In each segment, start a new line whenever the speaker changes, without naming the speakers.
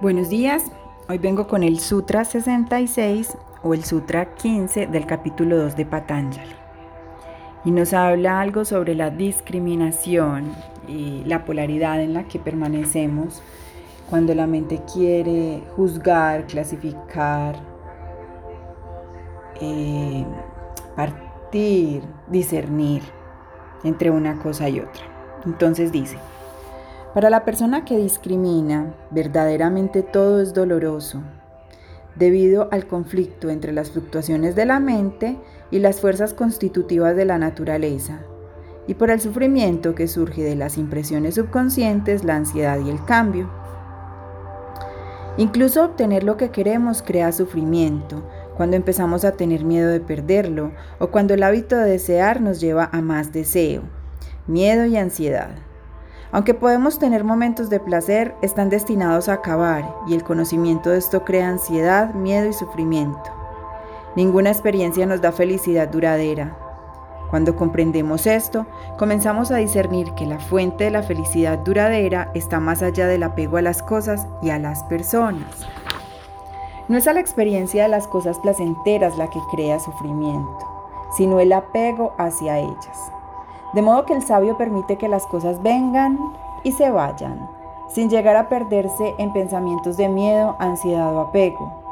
Buenos días, hoy vengo con el Sutra 66 o el Sutra 15 del capítulo 2 de Patanjali. Y nos habla algo sobre la discriminación y la polaridad en la que permanecemos cuando la mente quiere juzgar, clasificar, eh, partir, discernir entre una cosa y otra. Entonces dice, para la persona que discrimina, verdaderamente todo es doloroso, debido al conflicto entre las fluctuaciones de la mente y las fuerzas constitutivas de la naturaleza, y por el sufrimiento que surge de las impresiones subconscientes, la ansiedad y el cambio. Incluso obtener lo que queremos crea sufrimiento, cuando empezamos a tener miedo de perderlo o cuando el hábito de desear nos lleva a más deseo, miedo y ansiedad. Aunque podemos tener momentos de placer, están destinados a acabar y el conocimiento de esto crea ansiedad, miedo y sufrimiento. Ninguna experiencia nos da felicidad duradera. Cuando comprendemos esto, comenzamos a discernir que la fuente de la felicidad duradera está más allá del apego a las cosas y a las personas. No es a la experiencia de las cosas placenteras la que crea sufrimiento, sino el apego hacia ellas. De modo que el sabio permite que las cosas vengan y se vayan, sin llegar a perderse en pensamientos de miedo, ansiedad o apego.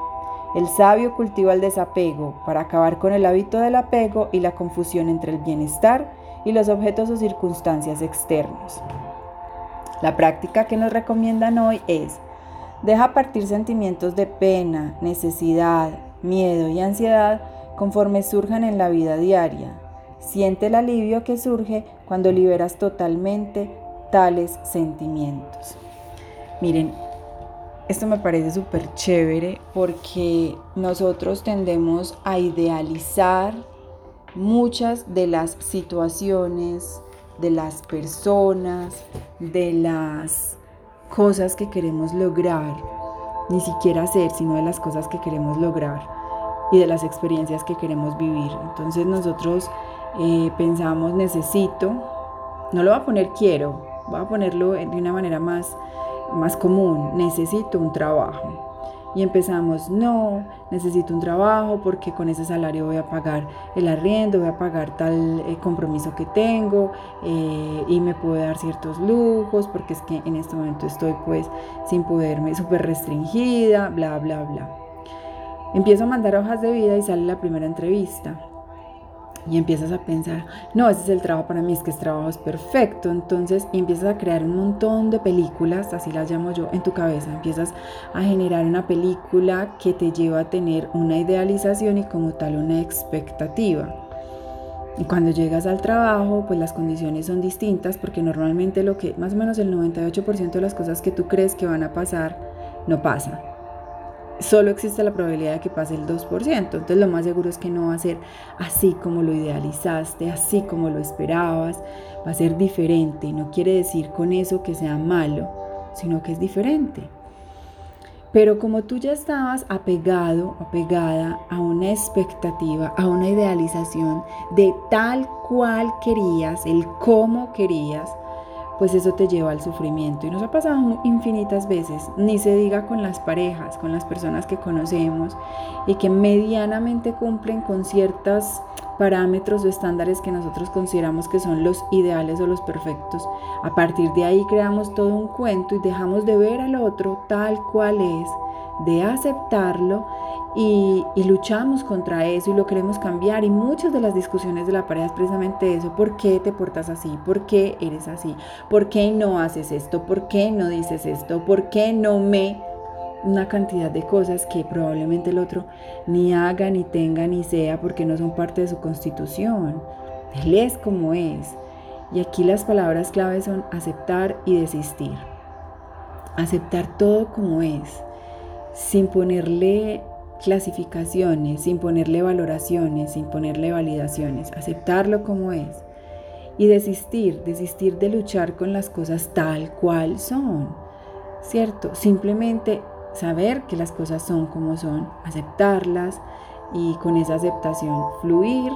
El sabio cultiva el desapego para acabar con el hábito del apego y la confusión entre el bienestar y los objetos o circunstancias externos. La práctica que nos recomiendan hoy es, deja partir sentimientos de pena, necesidad, miedo y ansiedad conforme surjan en la vida diaria Siente el alivio que surge cuando liberas totalmente tales sentimientos. Miren, esto me parece súper chévere porque nosotros tendemos a idealizar muchas de las situaciones, de las personas, de las cosas que queremos lograr, ni siquiera hacer, sino de las cosas que queremos lograr y de las experiencias que queremos vivir. Entonces nosotros eh, pensamos necesito, no lo voy a poner quiero, voy a ponerlo de una manera más, más común, necesito un trabajo. Y empezamos, no, necesito un trabajo porque con ese salario voy a pagar el arriendo, voy a pagar tal eh, compromiso que tengo eh, y me puedo dar ciertos lujos porque es que en este momento estoy pues sin poderme, súper restringida, bla, bla, bla. Empiezo a mandar hojas de vida y sale la primera entrevista y empiezas a pensar, no, ese es el trabajo para mí, es que este trabajo es perfecto. Entonces empiezas a crear un montón de películas, así las llamo yo, en tu cabeza. Empiezas a generar una película que te lleva a tener una idealización y como tal una expectativa. Y cuando llegas al trabajo, pues las condiciones son distintas porque normalmente lo que, más o menos el 98% de las cosas que tú crees que van a pasar, no pasa solo existe la probabilidad de que pase el 2%. Entonces lo más seguro es que no va a ser así como lo idealizaste, así como lo esperabas, va a ser diferente. No quiere decir con eso que sea malo, sino que es diferente. Pero como tú ya estabas apegado, apegada a una expectativa, a una idealización de tal cual querías, el cómo querías, pues eso te lleva al sufrimiento. Y nos ha pasado infinitas veces, ni se diga con las parejas, con las personas que conocemos y que medianamente cumplen con ciertos parámetros o estándares que nosotros consideramos que son los ideales o los perfectos. A partir de ahí creamos todo un cuento y dejamos de ver al otro tal cual es, de aceptarlo y, luchamos contra eso y lo queremos cambiar. Y muchas de las discusiones de la pareja es precisamente eso. ¿Por qué te portas así? ¿Por qué eres así? ¿Por qué no haces esto? ¿Por qué no dices esto? ¿Por qué no me... Una cantidad de cosas que probablemente el otro ni haga, ni tenga, ni sea, porque no son parte de su constitución. Él es como es. Y aquí las palabras claves son aceptar y desistir. Aceptar todo como es, sin ponerle clasificaciones, sin ponerle valoraciones, sin ponerle validaciones, aceptarlo como es y desistir, desistir de luchar con las cosas tal cual son, ¿cierto? Simplemente saber que las cosas son como son, aceptarlas y con esa aceptación fluir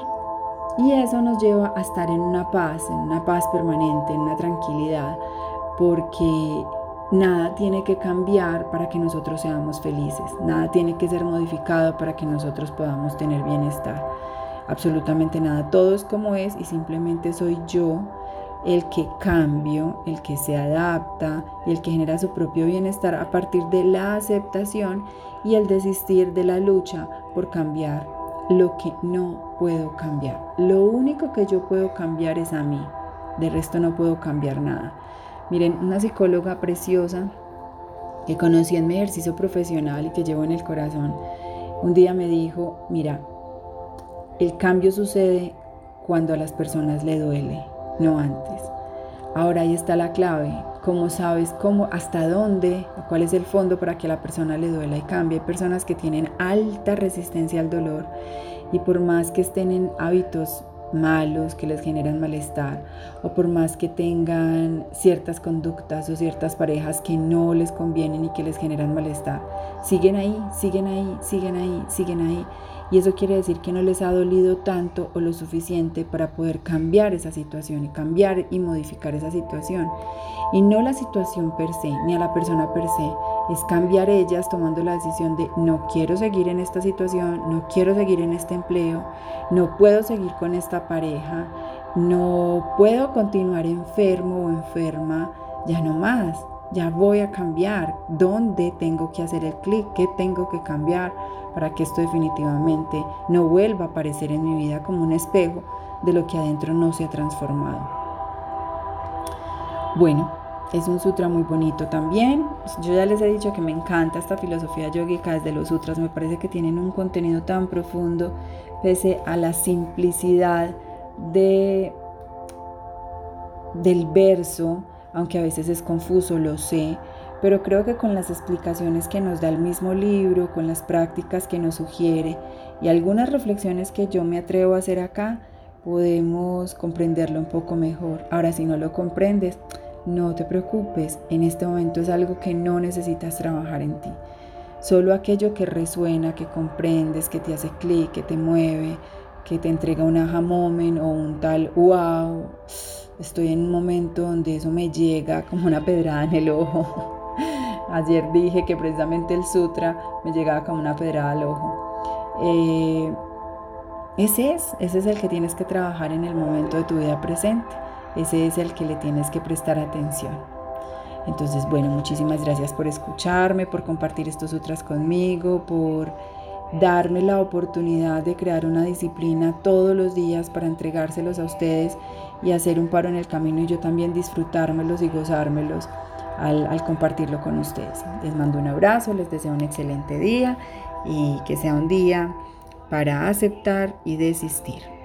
y eso nos lleva a estar en una paz, en una paz permanente, en una tranquilidad, porque nada tiene que cambiar para que nosotros seamos felices, nada tiene que ser modificado para que nosotros podamos tener bienestar. Absolutamente nada, todo es como es y simplemente soy yo el que cambio, el que se adapta y el que genera su propio bienestar a partir de la aceptación y el desistir de la lucha por cambiar lo que no puedo cambiar. Lo único que yo puedo cambiar es a mí, de resto no puedo cambiar nada. Miren, una psicóloga preciosa que conocí en mi ejercicio profesional y que llevo en el corazón, un día me dijo, mira, el cambio sucede cuando a las personas le duele, no antes. Ahora ahí está la clave, cómo sabes cómo, hasta dónde, cuál es el fondo para que a la persona le duela y cambie. Hay personas que tienen alta resistencia al dolor y por más que estén en hábitos malos que les generan malestar o por más que tengan ciertas conductas o ciertas parejas que no les convienen y que les generan malestar, siguen ahí, siguen ahí, siguen ahí, siguen ahí. Y eso quiere decir que no les ha dolido tanto o lo suficiente para poder cambiar esa situación y cambiar y modificar esa situación. Y no la situación per se, ni a la persona per se, es cambiar ellas tomando la decisión de no quiero seguir en esta situación, no quiero seguir en este empleo, no puedo seguir con esta pareja, no puedo continuar enfermo o enferma, ya no más, ya voy a cambiar, dónde tengo que hacer el clic, qué tengo que cambiar para que esto definitivamente no vuelva a aparecer en mi vida como un espejo de lo que adentro no se ha transformado. Bueno, es un sutra muy bonito también. Yo ya les he dicho que me encanta esta filosofía yogica desde los sutras. Me parece que tienen un contenido tan profundo pese a la simplicidad de, del verso, aunque a veces es confuso, lo sé. Pero creo que con las explicaciones que nos da el mismo libro, con las prácticas que nos sugiere y algunas reflexiones que yo me atrevo a hacer acá, podemos comprenderlo un poco mejor. Ahora, si no lo comprendes, no te preocupes, en este momento es algo que no necesitas trabajar en ti. Solo aquello que resuena, que comprendes, que te hace clic, que te mueve, que te entrega un aha o un tal wow. Estoy en un momento donde eso me llega como una pedrada en el ojo. Ayer dije que precisamente el sutra me llegaba como una pedrada al ojo. Eh, ese es, ese es el que tienes que trabajar en el momento de tu vida presente ese es el que le tienes que prestar atención. Entonces, bueno, muchísimas gracias por escucharme, por compartir estos otras conmigo, por darme la oportunidad de crear una disciplina todos los días para entregárselos a ustedes y hacer un paro en el camino y yo también disfrutármelos y gozármelos al, al compartirlo con ustedes. Les mando un abrazo, les deseo un excelente día y que sea un día para aceptar y desistir.